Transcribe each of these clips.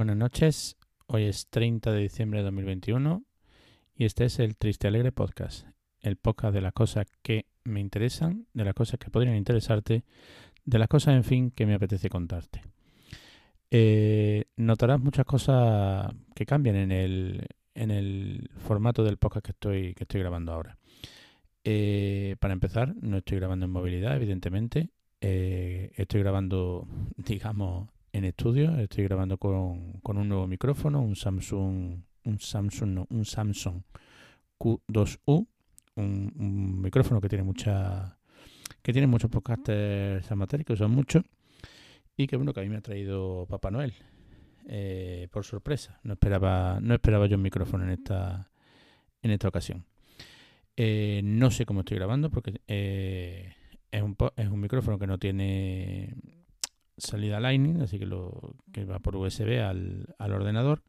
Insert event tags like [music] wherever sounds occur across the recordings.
Buenas noches, hoy es 30 de diciembre de 2021 y este es el Triste Alegre Podcast, el podcast de las cosas que me interesan, de las cosas que podrían interesarte, de las cosas, en fin, que me apetece contarte. Eh, notarás muchas cosas que cambian en el, en el formato del podcast que estoy, que estoy grabando ahora. Eh, para empezar, no estoy grabando en movilidad, evidentemente. Eh, estoy grabando, [laughs] digamos, en estudio. Estoy grabando con, con un nuevo micrófono, un Samsung, un Samsung, no, un Samsung Q2U, un, micrófono que tiene mucha, que tiene muchos podcasters amateurs que usan mucho y que bueno que a mí me ha traído Papá Noel eh, por sorpresa. No esperaba, no esperaba yo un micrófono en esta, en esta ocasión. Eh, no sé cómo estoy grabando porque eh, es, un, es un micrófono que no tiene salida Lightning, así que lo que va por USB al, al ordenador.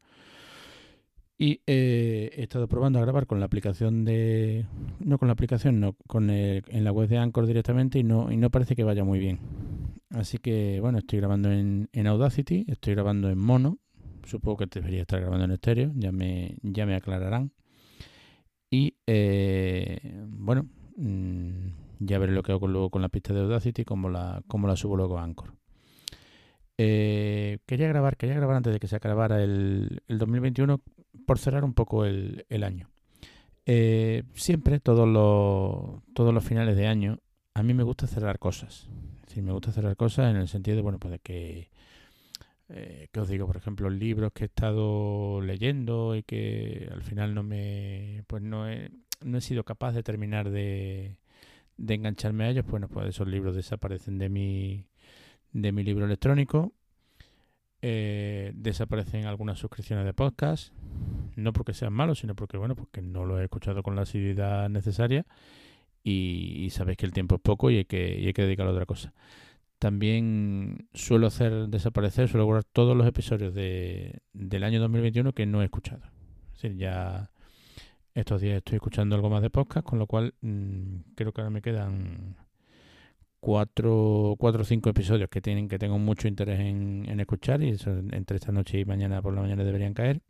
Y eh, he estado probando a grabar con la aplicación de. No con la aplicación, no, con el, en la web de Anchor directamente y no, y no parece que vaya muy bien. Así que bueno, estoy grabando en, en Audacity, estoy grabando en mono. Supongo que debería estar grabando en estéreo, ya me, ya me aclararán. Y eh, bueno, mmm, ya veré lo que hago luego con la pista de Audacity, cómo la, cómo la subo luego a Anchor. Eh, quería grabar, quería grabar antes de que se acabara el, el 2021 por cerrar un poco el, el año. Eh, siempre, todos los, todos los finales de año, a mí me gusta cerrar cosas. Es decir, me gusta cerrar cosas en el sentido de, bueno, pues de que, eh, os digo, por ejemplo, libros que he estado leyendo y que al final no me, pues no he, no he sido capaz de terminar de, de engancharme a ellos, bueno, pues esos libros desaparecen de mi, de mi libro electrónico. Eh, desaparecen algunas suscripciones de podcast, no porque sean malos, sino porque bueno, porque no lo he escuchado con la asiduidad necesaria y, y sabéis que el tiempo es poco y hay que, y hay que dedicarlo a otra cosa. También suelo hacer desaparecer, suelo borrar todos los episodios de, del año 2021 que no he escuchado. Es decir, ya estos días estoy escuchando algo más de podcast, con lo cual mmm, creo que ahora me quedan cuatro, cuatro o cinco episodios que tienen que tengo mucho interés en, en escuchar y eso, entre esta noche y mañana por la mañana deberían caer.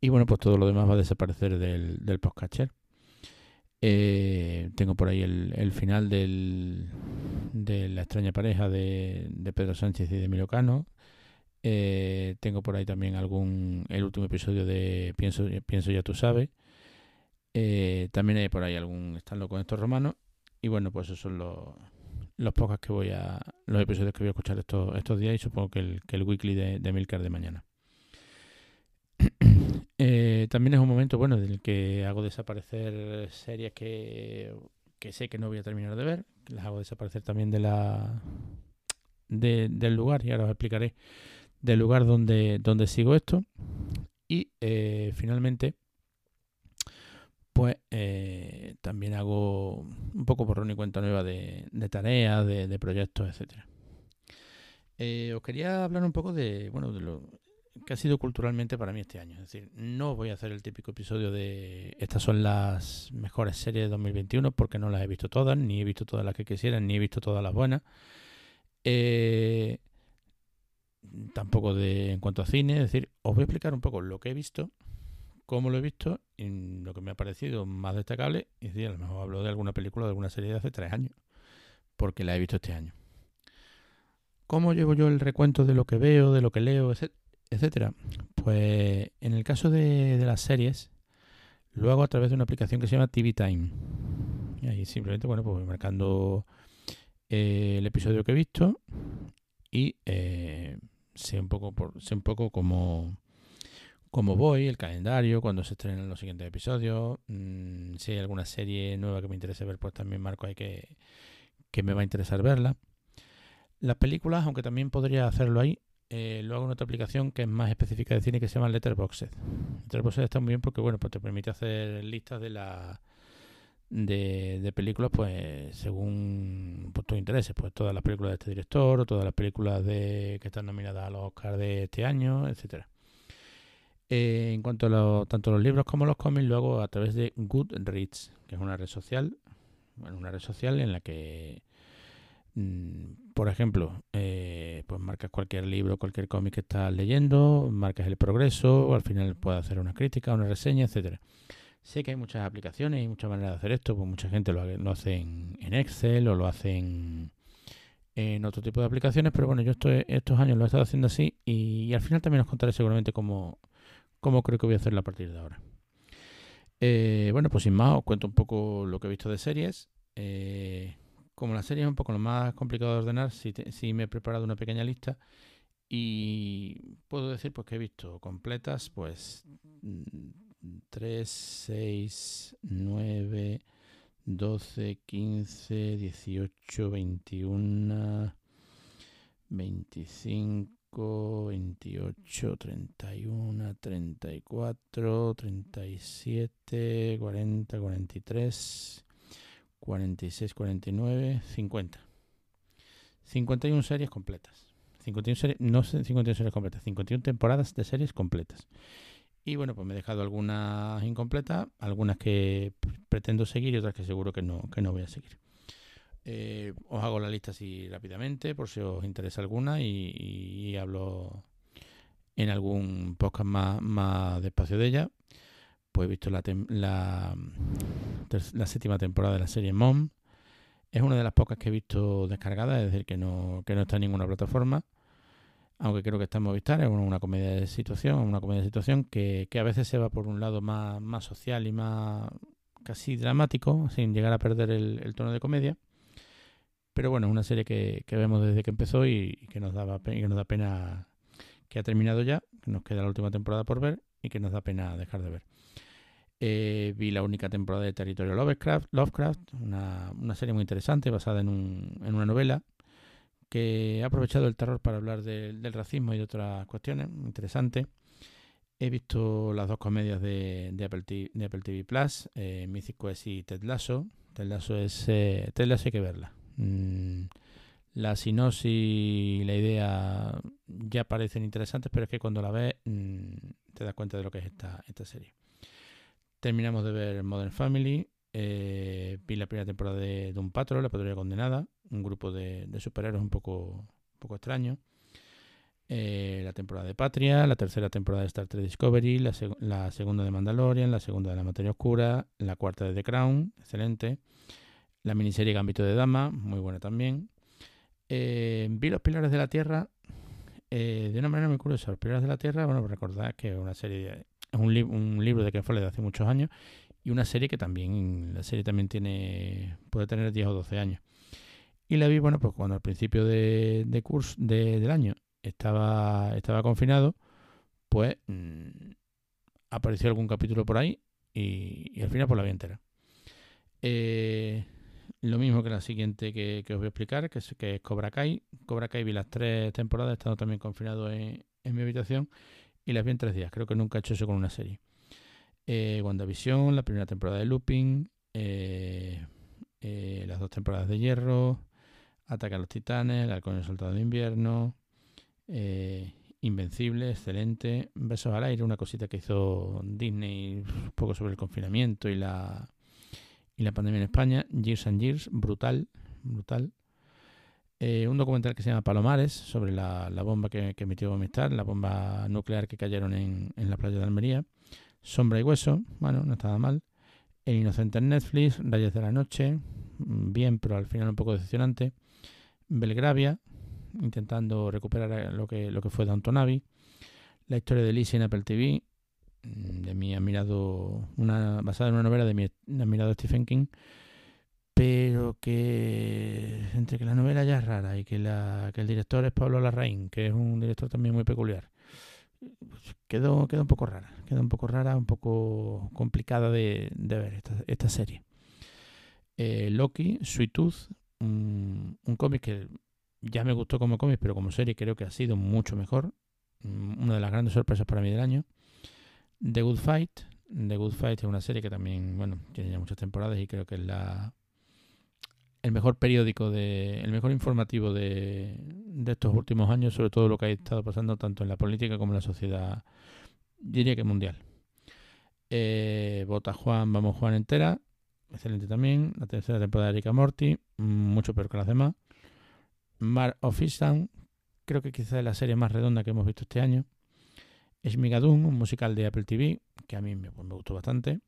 Y bueno, pues todo lo demás va a desaparecer del, del podcatcher. Eh, tengo por ahí el, el final del, de la extraña pareja de, de Pedro Sánchez y de Emilio Cano. Eh, tengo por ahí también algún el último episodio de Pienso, Pienso ya tú sabes. Eh, también hay por ahí algún Están con estos romanos. Y bueno, pues esos son los, los podcasts que voy a. los episodios que voy a escuchar estos, estos días y supongo que el, que el weekly de, de Milcar de mañana. [clears throat] eh, también es un momento bueno en el que hago desaparecer series que, que sé que no voy a terminar de ver. Las hago desaparecer también de la de, del lugar, y ahora os explicaré del lugar donde, donde sigo esto. Y eh, finalmente, pues eh, también hago un poco por y cuenta nueva de, tareas, de, de, proyectos, etcétera. Eh, os quería hablar un poco de, bueno, de lo que ha sido culturalmente para mí este año. Es decir, no voy a hacer el típico episodio de estas son las mejores series de 2021 porque no las he visto todas, ni he visto todas las que quisieran, ni he visto todas las buenas. Eh, tampoco de en cuanto a cine, es decir, os voy a explicar un poco lo que he visto, cómo lo he visto y lo que me ha parecido más destacable. Y decir, a lo mejor hablo de alguna película o de alguna serie de hace tres años, porque la he visto este año. ¿Cómo llevo yo el recuento de lo que veo, de lo que leo, etcétera? Pues en el caso de, de las series, lo hago a través de una aplicación que se llama TV Time. Y ahí simplemente, bueno, pues voy marcando eh, el episodio que he visto y eh, sé un poco por, sé un poco cómo, cómo voy, el calendario, cuando se estrenan los siguientes episodios, mmm, si hay alguna serie nueva que me interese ver, pues también marco ahí que, que me va a interesar verla. Las películas, aunque también podría hacerlo ahí, eh, lo hago en otra aplicación que es más específica de cine que se llama Letterboxd. Letterboxd está muy bien porque bueno, pues te permite hacer listas de la de, de películas pues según pues, tus intereses, pues todas las películas de este director o todas las películas de que están nominadas a los Oscars de este año, etcétera. Eh, en cuanto a tanto los libros como los cómics, lo hago a través de Goodreads, que es una red social, bueno, una red social en la que Mm, por ejemplo, eh, pues marcas cualquier libro, cualquier cómic que estás leyendo, marcas el progreso, al final puedes hacer una crítica, una reseña, etcétera. Sé que hay muchas aplicaciones y muchas maneras de hacer esto, pues mucha gente lo, lo hace en, Excel o lo hace en, otro tipo de aplicaciones, pero bueno, yo estos años lo he estado haciendo así y, al final también os contaré seguramente cómo, cómo creo que voy a hacerlo a partir de ahora. Eh, bueno, pues sin más, os cuento un poco lo que he visto de series. Eh, como la serie es un poco lo más complicado de ordenar, sí, me he preparado una pequeña lista y puedo decir pues que he visto completas pues 3, 6, 9, 12, 15, 18, 21, 25, 28, 31, 34, 37, 40, 43, 46, 49, 50. 51 series completas. 51 series, no 51 series completas, 51 temporadas de series completas. Y bueno, pues me he dejado algunas incompletas, algunas que pretendo seguir y otras que seguro que no, que no voy a seguir. Eh, os hago la lista así rápidamente por si os interesa alguna y, hablo en algún podcast más, más despacio de ella. Pues he visto la, la, la, séptima temporada de la serie Mom. Es una de las pocas que he visto descargadas, es decir, que no, que no está en ninguna plataforma aunque creo que está en Movistar, es una, comedia de situación, una comedia de situación que, a veces se va por un lado más, social y más casi dramático, sin llegar a perder el, tono de comedia. Pero bueno, es una serie que, vemos desde que empezó y, que nos daba que nos da pena que ha terminado ya, que nos queda la última temporada por ver y que nos da pena dejar de ver. Eh, vi la única temporada de Territorio Lovecraft, Lovecraft una, una serie muy interesante basada en, un, en una novela que ha aprovechado el terror para hablar del racismo y de otras cuestiones interesantes. He visto las dos comedias de, Apple, TV, Plus, eh, Mythic Quest y Ted Lasso. Ted Lasso, es, eh, Ted Lasso hay que verla. Mm, la sinopsis y la idea ya parecen interesantes, pero es que cuando la ves mm, te das cuenta de lo que es esta, esta serie. Terminamos de ver Modern Family. Eh, vi la primera temporada de Doom Patrol, La Patrulla Condenada un grupo de, superhéroes un poco, poco extraño. Eh, la temporada de Patria, la tercera temporada de Star Trek Discovery, la, segunda de Mandalorian, la segunda de La Materia Oscura, la cuarta de The Crown, excelente. La miniserie Gambito de Dama, muy buena también. Eh, vi Los Pilares de la Tierra eh, de una manera muy curiosa. Los Pilares de la Tierra, bueno, recordad que es una serie, es un, un libro de que fue de hace muchos años y una serie que también, la serie también tiene, puede tener 10 o 12 años. Y la vi, bueno, pues cuando al principio de, curso del año estaba, estaba confinado, pues mm, apareció algún capítulo por ahí y, al final pues la vi entera. Eh, lo mismo que la siguiente que, os voy a explicar, que es, que es Cobra Kai. Cobra Kai vi las tres temporadas, estando también confinado en, mi habitación y las vi en tres días. Creo que nunca he hecho eso con una serie. Eh, WandaVision, la primera temporada de Looping, eh, eh, las dos temporadas de Hierro, Ataca a los Titanes, El Halcón y Soldado de Invierno, eh, Invencible, excelente. Besos al aire, una cosita que hizo Disney un poco sobre el confinamiento y la, y la pandemia en España. Years and Years, brutal, brutal. Eh, un documental que se llama Palomares, sobre la, bomba que, que, emitió Movistar, la bomba nuclear que cayeron en, la playa de Almería. Sombra y Hueso, bueno, no estaba mal. El Inocente en Netflix, Rayos de la Noche, bien, pero al final un poco decepcionante. Belgravia, intentando recuperar lo que, lo que fue Downton Abbey. La historia de Lizzie en Apple TV, mm, de mi admirado, una, basada en una novela de mi admirado Stephen King, pero que entre que la novela ya es rara y que, la, que el director es Pablo Larraín, que es un director también muy peculiar, quedó, quedó un poco rara, quedó un poco rara, un poco complicada de, ver esta, serie. Eh, Loki, Sweet Tooth, un, cómic que ya me gustó como cómic, pero como serie creo que ha sido mucho mejor. Mm, una de las grandes sorpresas para mí del año. The Good Fight. The Good Fight es una serie que también, bueno, tiene ya muchas temporadas y creo que es la el mejor periódico de el mejor informativo de, de estos últimos años sobre todo lo que ha estado pasando tanto en la política como en la sociedad diría que mundial eh, Vota Juan Vamos Juan entera excelente también. La tercera temporada de Rick Morty, mucho peor que las demás. Mar of Easttown, creo que quizá es la serie más redonda que hemos visto este año. Shmigadun, un musical de Apple TV, que a mí me, pues, me gustó bastante.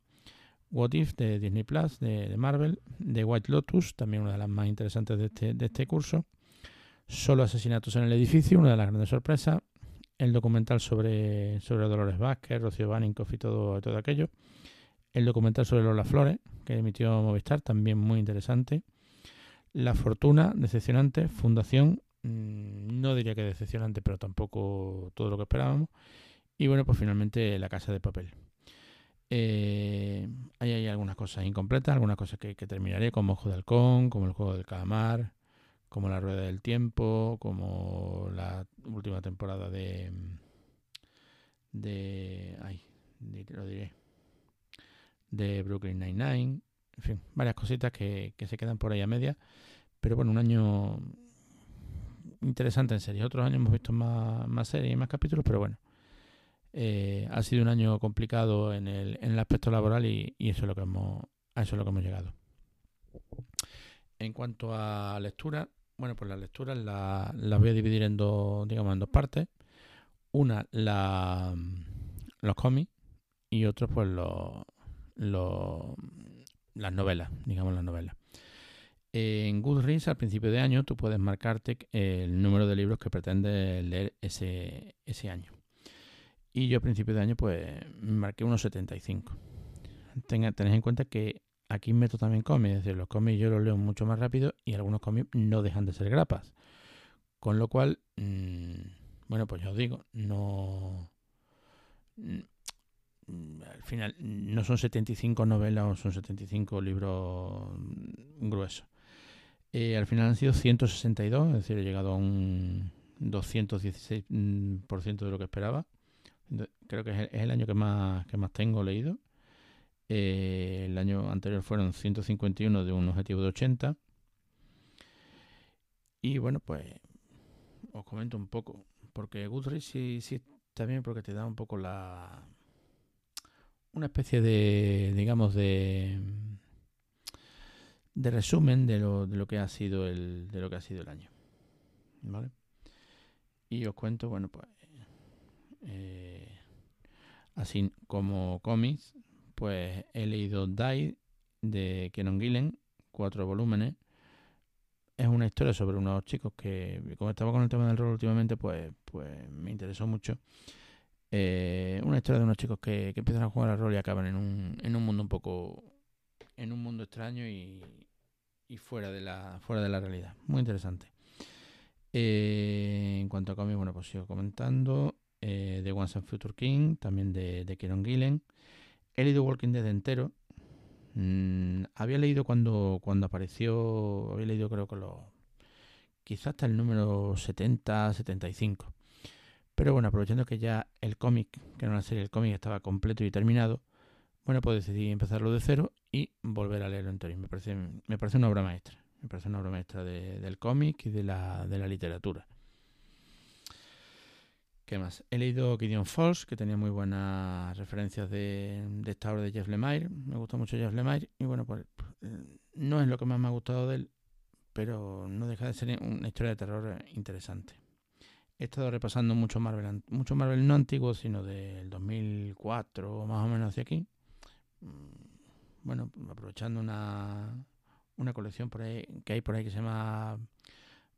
What If de Disney Plus, de, Marvel. The White Lotus, también una de las más interesantes de este, de este curso. Solo asesinatos en el edificio, una de las grandes sorpresas. El documental sobre, sobre Dolores Vázquez, Rocío Baninkoff y todo, todo aquello. El documental sobre Lola Flores, que emitió Movistar, también muy interesante. La Fortuna, decepcionante. Fundación, mm, no diría que decepcionante, pero tampoco todo lo que esperábamos. Y bueno, pues finalmente La Casa de Papel. Eh, ahí hay algunas cosas incompletas, algunas cosas que, terminaré, como Ojo de Halcón, como el Juego del Calamar, como La Rueda del Tiempo, como la última temporada de... de... ay, lo diré. De Brooklyn Nine-Nine. En fin, varias cositas que, se quedan por ahí a media. Pero bueno, un año interesante en serie. Otros años hemos visto más, más series y más capítulos, pero bueno. Eh, ha sido un año complicado en el, en el aspecto laboral y, eso es lo que hemos, a eso es lo que hemos llegado. En cuanto a lectura, bueno, pues las lecturas las la voy a dividir en dos, digamos, en dos partes. Una, la, los cómics y otra, pues los, las novelas, digamos las novelas. En Goodreads, al principio de año, tú puedes marcarte el número de libros que pretendes leer ese, ese año. Y yo a principio de año pues marqué unos 75. Tenga, tened en cuenta que aquí meto también cómics, es decir, los cómics yo los leo mucho más rápido y algunos cómics no dejan de ser grapas. Con lo cual, mm, bueno, pues ya os digo, no... Mm, al final, no son 75 novelas o son 75 libros gruesos. Eh, al final han sido 162, es decir, he llegado a un 216% mm, de lo que esperaba. Creo que es el, año que más, que más tengo leído. Eh, el año anterior fueron 151 de un objetivo de 80. Y bueno, pues os comento un poco. Porque Goodreads sí, sí está bien porque te da un poco la... Una especie de, digamos, de de resumen de lo, de lo que ha sido el de lo que ha sido el año vale y os cuento bueno pues eh, así como cómics, pues he leído Die de Kenon Gillen, cuatro volúmenes. Es una historia sobre unos chicos que, como estaba con el tema del rol últimamente, pues, pues me interesó mucho. Eh, una historia de unos chicos que, empiezan a jugar al rol y acaban en un, en un mundo un poco, en un mundo extraño y, y fuera de la, fuera de la realidad. Muy interesante. Eh, en cuanto a cómics, bueno, pues sigo comentando eh, de Once and Future King, también de, de Kieron Gillen. He leído Walking Dead entero. Mm, había leído cuando, cuando apareció, había leído creo que lo, quizás hasta el número 70, 75. Pero bueno, aprovechando que ya el cómic, que era una serie, el cómic estaba completo y terminado, bueno, pues decidí empezarlo de cero y volver a leerlo entero. Y me parece, me parece una obra maestra. Me parece una obra maestra del cómic y de la, de la literatura. ¿Qué más? He leído Gideon Falls, que tenía muy buenas referencias de, esta obra de Jeff Lemire. Me gustó mucho Jeff Lemire. Y bueno, pues eh, no es lo que más me ha gustado de él, pero no deja de ser una historia de terror interesante. He estado repasando mucho Marvel, mucho Marvel no antiguo, sino del 2004 o más o menos hacia aquí. Mm, bueno, aprovechando una, una colección por ahí, que hay por ahí que se llama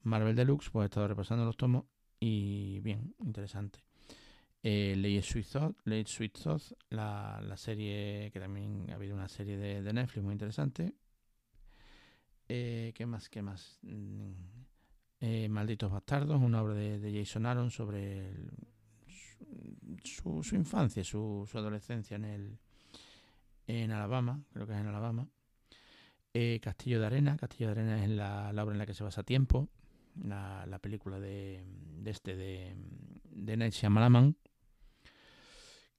Marvel Deluxe, pues he estado repasando los tomos y bien, interesante. Eh, Sweet Thought la, la, serie que también ha habido una serie de, de Netflix muy interesante. Eh, ¿Qué más? ¿Qué más? Mm, eh, Malditos Bastardos, una obra de, Jason Aaron sobre su, su, infancia, su, su, adolescencia en el en Alabama, creo que es en Alabama. Eh, Castillo de Arena, Castillo de Arena es la, la obra en la que se basa Tiempo, la, la película de, este de, de Night Shyamalan.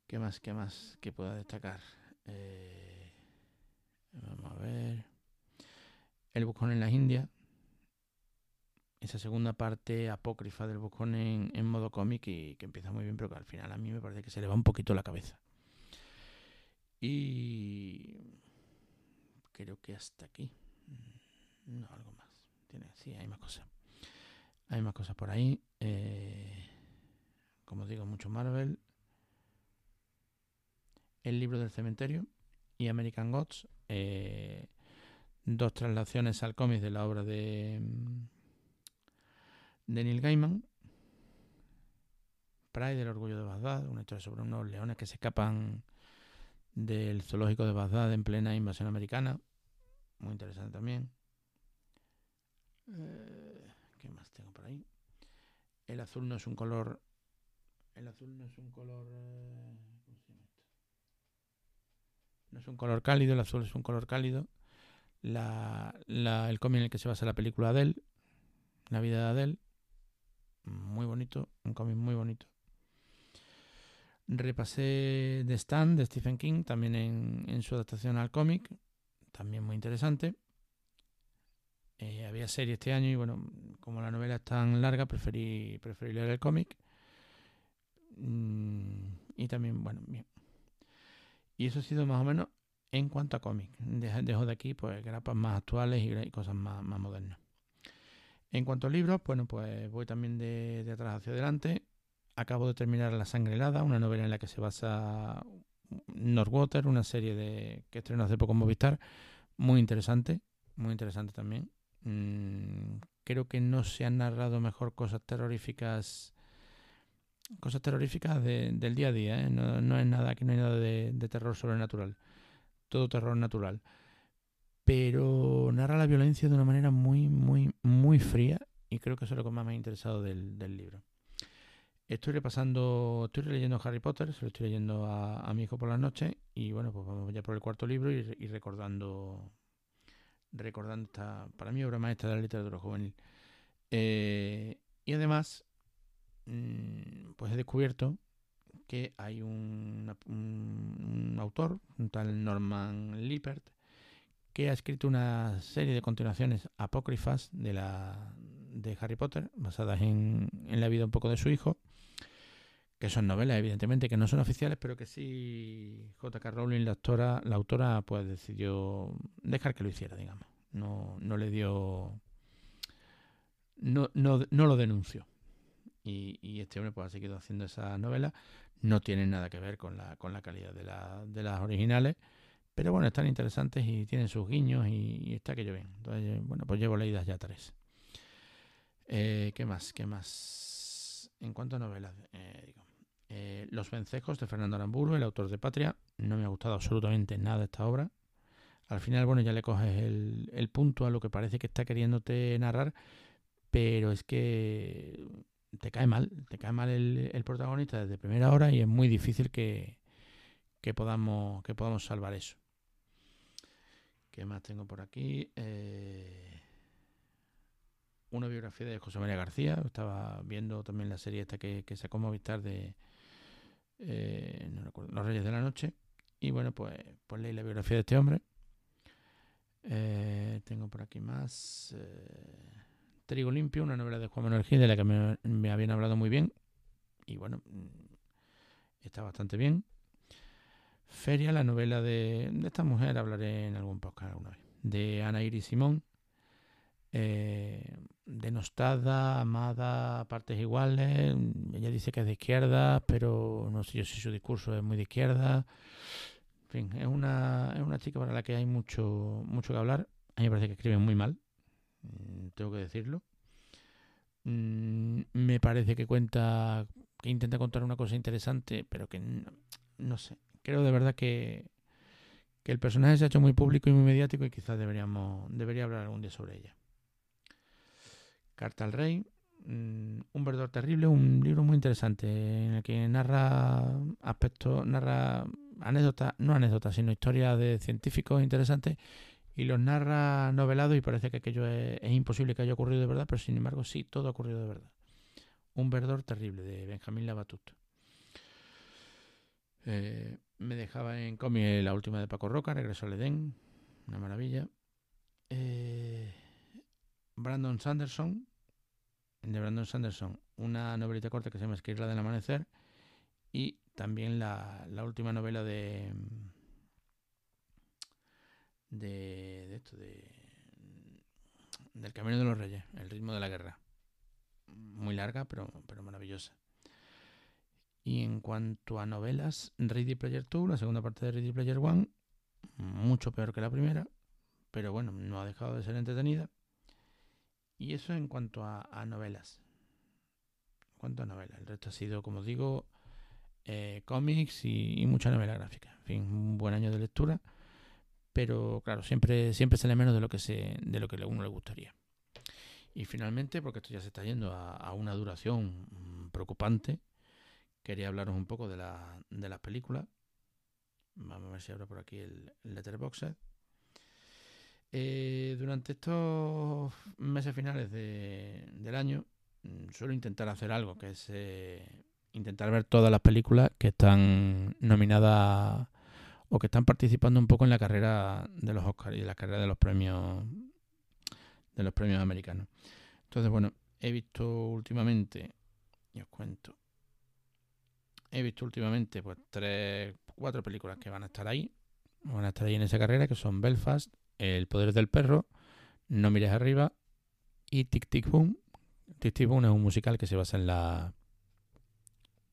¿Qué más? ¿Qué más que pueda destacar? Eh, vamos a ver. El Buscón en las Indias. Esa segunda parte apócrifa del Buscón en, en modo cómic y que empieza muy bien, pero que al final a mí me parece que se le va un poquito la cabeza. Y creo que hasta aquí. No, algo más. Tiene, sí, hay más cosas. Hay más cosas por ahí. Eh, como digo, mucho Marvel. El libro del cementerio y American Gods. Eh, dos traslaciones al cómic de la obra de, mm, de Neil Gaiman. Pride, el orgullo de Bagdad, una historia sobre unos leones que se escapan del zoológico de Bagdad en plena invasión americana. Muy interesante también. Eh, ¿Qué más tengo por ahí? El azul no es un color. El azul no es un color. Eh, ¿Cómo se llama esto? No es un color cálido, el azul es un color cálido. La, el cómic en el que se basa la película Adele, La vida de Adele. Muy bonito, un cómic muy bonito. Repasé The Stand de Stephen King, también en, en su adaptación al cómic, también muy interesante. Eh, había serie este año y bueno, como la novela es tan larga, preferí, preferí leer el cómic. Mm, y también, bueno, bien. Y eso ha sido más o menos en cuanto a cómic. Dejo de aquí pues grapas más actuales y cosas más, más modernas. En cuanto a libros, bueno, pues voy también de, de atrás hacia adelante. Acabo de terminar La sangre helada, una novela en la que se basa Northwater, una serie de que estrenó hace poco en Movistar. Muy interesante, muy interesante también. Mm, creo que no se han narrado mejor cosas terroríficas cosas terroríficas del día a día. ¿eh? No, es nada, que no hay nada de, terror sobrenatural. Todo terror natural. Pero narra la violencia de una manera muy, muy, muy fría. Y creo que eso es lo que más me ha interesado del, libro. Estoy repasando, estoy leyendo Harry Potter, se lo estoy leyendo a, mi hijo por la noche. Y bueno, pues vamos ya por el cuarto libro y recordando recordando esta, para mí, obra maestra de la literatura juvenil. Eh, y además, mm, pues he descubierto que hay un, autor, un tal Norman Lippert, que ha escrito una serie de continuaciones apócrifas de, la, de Harry Potter, basadas en, en la vida un poco de su hijo, que son novelas, evidentemente, que no son oficiales, pero que sí J.K. Rowling, la autora, la autora, pues decidió dejar que lo hiciera, digamos. No, no le dio. No, no, no lo denunció. Y, y, este hombre pues ha seguido haciendo esa novela. No tienen nada que ver con la, con la calidad de, la, de las originales. Pero bueno, están interesantes y tienen sus guiños y, está aquello bien. Entonces, bueno, pues llevo leídas ya tres. Eh, ¿Qué más? ¿Qué más? En cuanto a novelas, eh, digo, eh, Los vencejos de Fernando Aramburu, el autor de Patria. No me ha gustado absolutamente nada esta obra. Al final, bueno, ya le coges el, punto a lo que parece que está queriéndote narrar, pero es que te cae mal, te cae mal el, el protagonista desde primera hora y es muy difícil que, que, podamos, que podamos salvar eso. ¿Qué más tengo por aquí? Eh, una biografía de José María García. Estaba viendo también la serie esta que, que sacó Movistar de eh, no recuerdo, Los Reyes de la Noche. Y bueno, pues, pues leí la biografía de este hombre. Eh, tengo por aquí más. Eh, Trigo Limpio, una novela de Juan Manuel Gil de la que me, habían hablado muy bien. Y bueno, mm, está bastante bien. Feria, la novela de, esta mujer, hablaré en algún podcast alguna vez. De Ana Iris Simón. Denostada, amada, partes iguales. Ella dice que es de izquierda, pero no sé yo si su discurso es muy de izquierda. En fin, es una, es una chica para la que hay mucho, mucho que hablar. A mí me parece que escribe muy mal, mm, tengo que decirlo. Mm, me parece que cuenta, que intenta contar una cosa interesante, pero que no, sé. Creo de verdad que, que el personaje se ha hecho muy público y muy mediático y quizás deberíamos, debería hablar algún día sobre ella. Carta al Rey, mm, un verdor terrible, un libro muy interesante en el que narra aspectos, narra anécdotas, no anécdotas, sino historias de científicos interesantes y los narra novelados y parece que aquello es, imposible que haya ocurrido de verdad, pero sin embargo sí, todo ha ocurrido de verdad. Un verdor terrible de Benjamín Labatut. Eh, me dejaba en cómic la última de Paco Roca, Regreso al Edén, una maravilla. Eh, Brandon Sanderson, de Brandon Sanderson, una novelita corta que se llama Esquirla del Amanecer y también la, última novela de, de, de esto, de, del Camino de los Reyes, El ritmo de la guerra. muy larga, pero, pero maravillosa. Y en cuanto a novelas, Ready Player 2, la segunda parte de Ready Player 1, mucho peor que la primera, pero bueno, no ha dejado de ser entretenida. Y eso en cuanto a, novelas. En cuanto a novelas. El resto ha sido, como digo, eh, cómics y, mucha novela gráfica. En fin, un buen año de lectura. Pero claro, siempre, siempre sale menos de lo que se, de lo que a uno le gustaría. Y finalmente, porque esto ya se está yendo a, una duración mm, preocupante, quería hablaros un poco de, la, de las películas. Vamos a ver si abro por aquí el, el Letterboxd. Eh, durante estos meses finales del año mm, suelo intentar hacer algo, que es eh, intentar ver todas las películas que están nominadas o que están participando un poco en la carrera de los Oscars y la carrera de los premios de los premios americanos. Entonces, bueno, he visto últimamente, y os cuento, he visto últimamente pues tres, cuatro películas que van a estar ahí, van a estar ahí en esa carrera, que son Belfast, el poder del perro, No mires arriba y Tic Tic Boom. Tic Tic Boom es un musical que se basa en la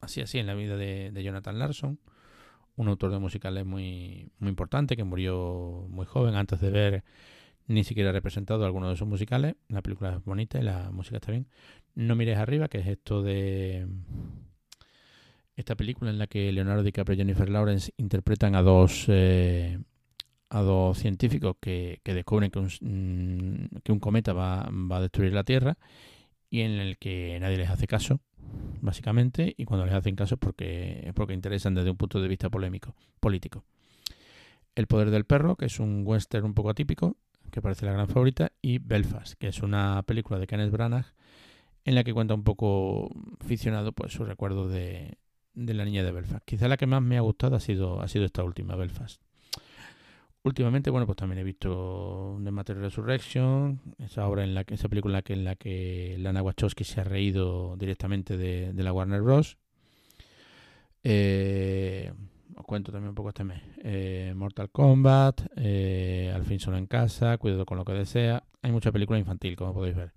así así en la vida de, Jonathan Larson, un autor de musicales muy muy importante que murió muy joven antes de ver ni siquiera representado alguno de sus musicales. La película es bonita y la música está bien. No mires arriba, que es esto de esta película en la que Leonardo DiCaprio y Jennifer Lawrence interpretan a dos eh, a dos científicos que, descubren que un, mm, que un cometa va, a destruir la Tierra y en el que nadie les hace caso, básicamente, y cuando les hacen caso es porque, porque interesan desde un punto de vista polémico, político. El poder del perro, que es un western un poco atípico, que parece la gran favorita, y Belfast, que es una película de Kenneth Branagh en la que cuenta un poco ficcionado pues su recuerdo de, de la niña de Belfast. Quizá la que más me ha gustado ha sido, ha sido esta última, Belfast. Últimamente, bueno, pues también he visto The Matter Resurrection, esa obra en la que, esa película que, en la que Lana Wachowski se ha reído directamente de, la Warner Bros. Eh, os cuento también un poco este mes. Eh, Mortal Kombat, eh, Al fin solo en casa, Cuidado con lo que desea. Hay mucha película infantil, como podéis ver.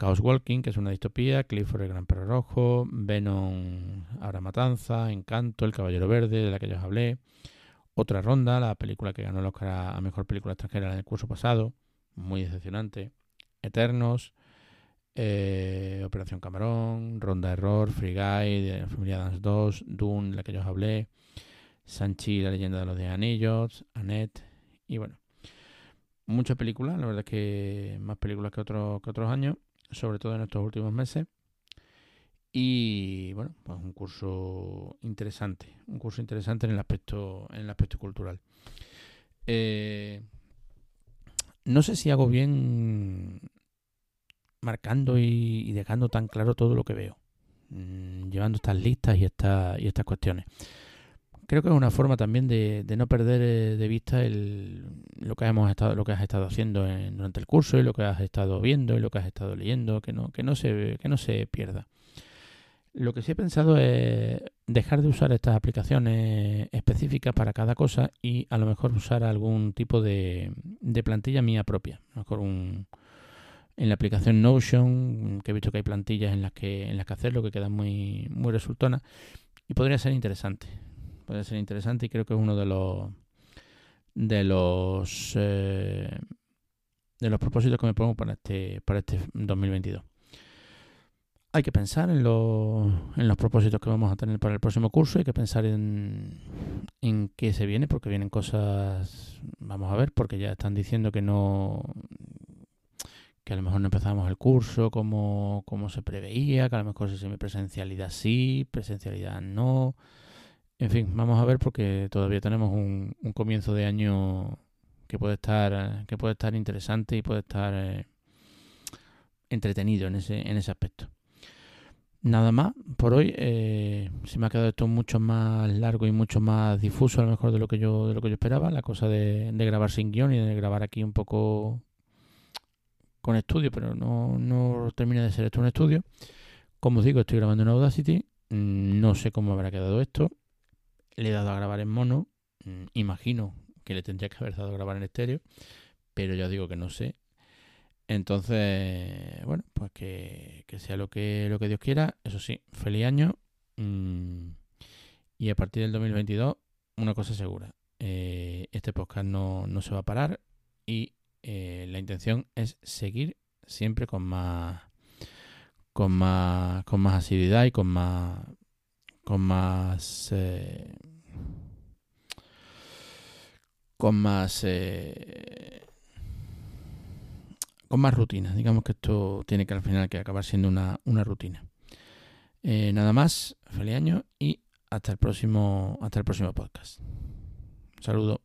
Chaos Walking, que es una distopía, Clifford el Gran Perro Rojo, Venom, Ahora Matanza, Encanto, El Caballero Verde, de la que ya os hablé. Otra ronda, la película que ganó el Oscar a Mejor Película Extranjera en el curso pasado, muy decepcionante. Eternos, eh, Operación Camarón, Ronda Error, Free Guy, Familia Dance 2, Dune, la que yo os hablé, Sanchi, La leyenda de los de anillos, Annette, y bueno, muchas películas, la verdad es que más películas que otros, que otros años, sobre todo en estos últimos meses. Y bueno, pues un curso interesante, un curso interesante en el aspecto, en el aspecto cultural. Eh, no sé si hago bien marcando y, dejando tan claro todo lo que veo, mm, llevando estas listas y, esta, y estas cuestiones. Creo que es una forma también de, no perder eh, de vista el, lo que hemos estado, lo que has estado haciendo durante el curso y lo que has estado viendo y lo que has estado leyendo, que no, que no se, que no se pierda. Lo que sí he pensado es dejar de usar estas aplicaciones específicas para cada cosa y a lo mejor usar algún tipo de, plantilla mía propia. A lo mejor un, en la aplicación Notion, que he visto que hay plantillas en las que, en las que hacerlo que quedan muy, muy resultonas y podría ser interesante. Podría ser interesante y creo que es uno de los de los eh, de los propósitos que me pongo para este para este 2022 hay que pensar en, los propósitos que vamos a tener para el próximo curso, hay que pensar en, en qué se viene, porque vienen cosas, vamos a ver, porque ya están diciendo que no, que a lo mejor no empezamos el curso como, como se preveía, que a lo mejor si presencialidad sí, presencialidad no. En fin, vamos a ver porque todavía tenemos un, un comienzo de año que puede estar, que puede estar interesante y puede estar eh, entretenido en ese, en ese aspecto. Nada más por hoy. Eh, se me ha quedado esto mucho más largo y mucho más difuso a lo mejor de lo que yo de lo que yo esperaba. La cosa de, grabar sin guion y de grabar aquí un poco con estudio, pero no, no termina de ser esto un estudio. Como os digo, estoy grabando en Audacity. Mm, no sé cómo habrá quedado esto. Le he dado a grabar en mono. Mm, imagino que le tendría que haber dado a grabar en estéreo. Pero ya digo que no sé. Entonces, bueno, pues que, sea lo que, lo que Dios quiera. Eso sí, feliz año. Mm, y a partir del 2022, una cosa segura. Eh, este podcast no, no, se va a parar y eh, la intención es seguir siempre con más con más con más asiduidad y con más con más eh, con más con más rutina. Digamos que esto tiene que al final que acabar siendo una, rutina. Eh, nada más, feliz año y hasta el próximo, hasta el próximo podcast. saludo.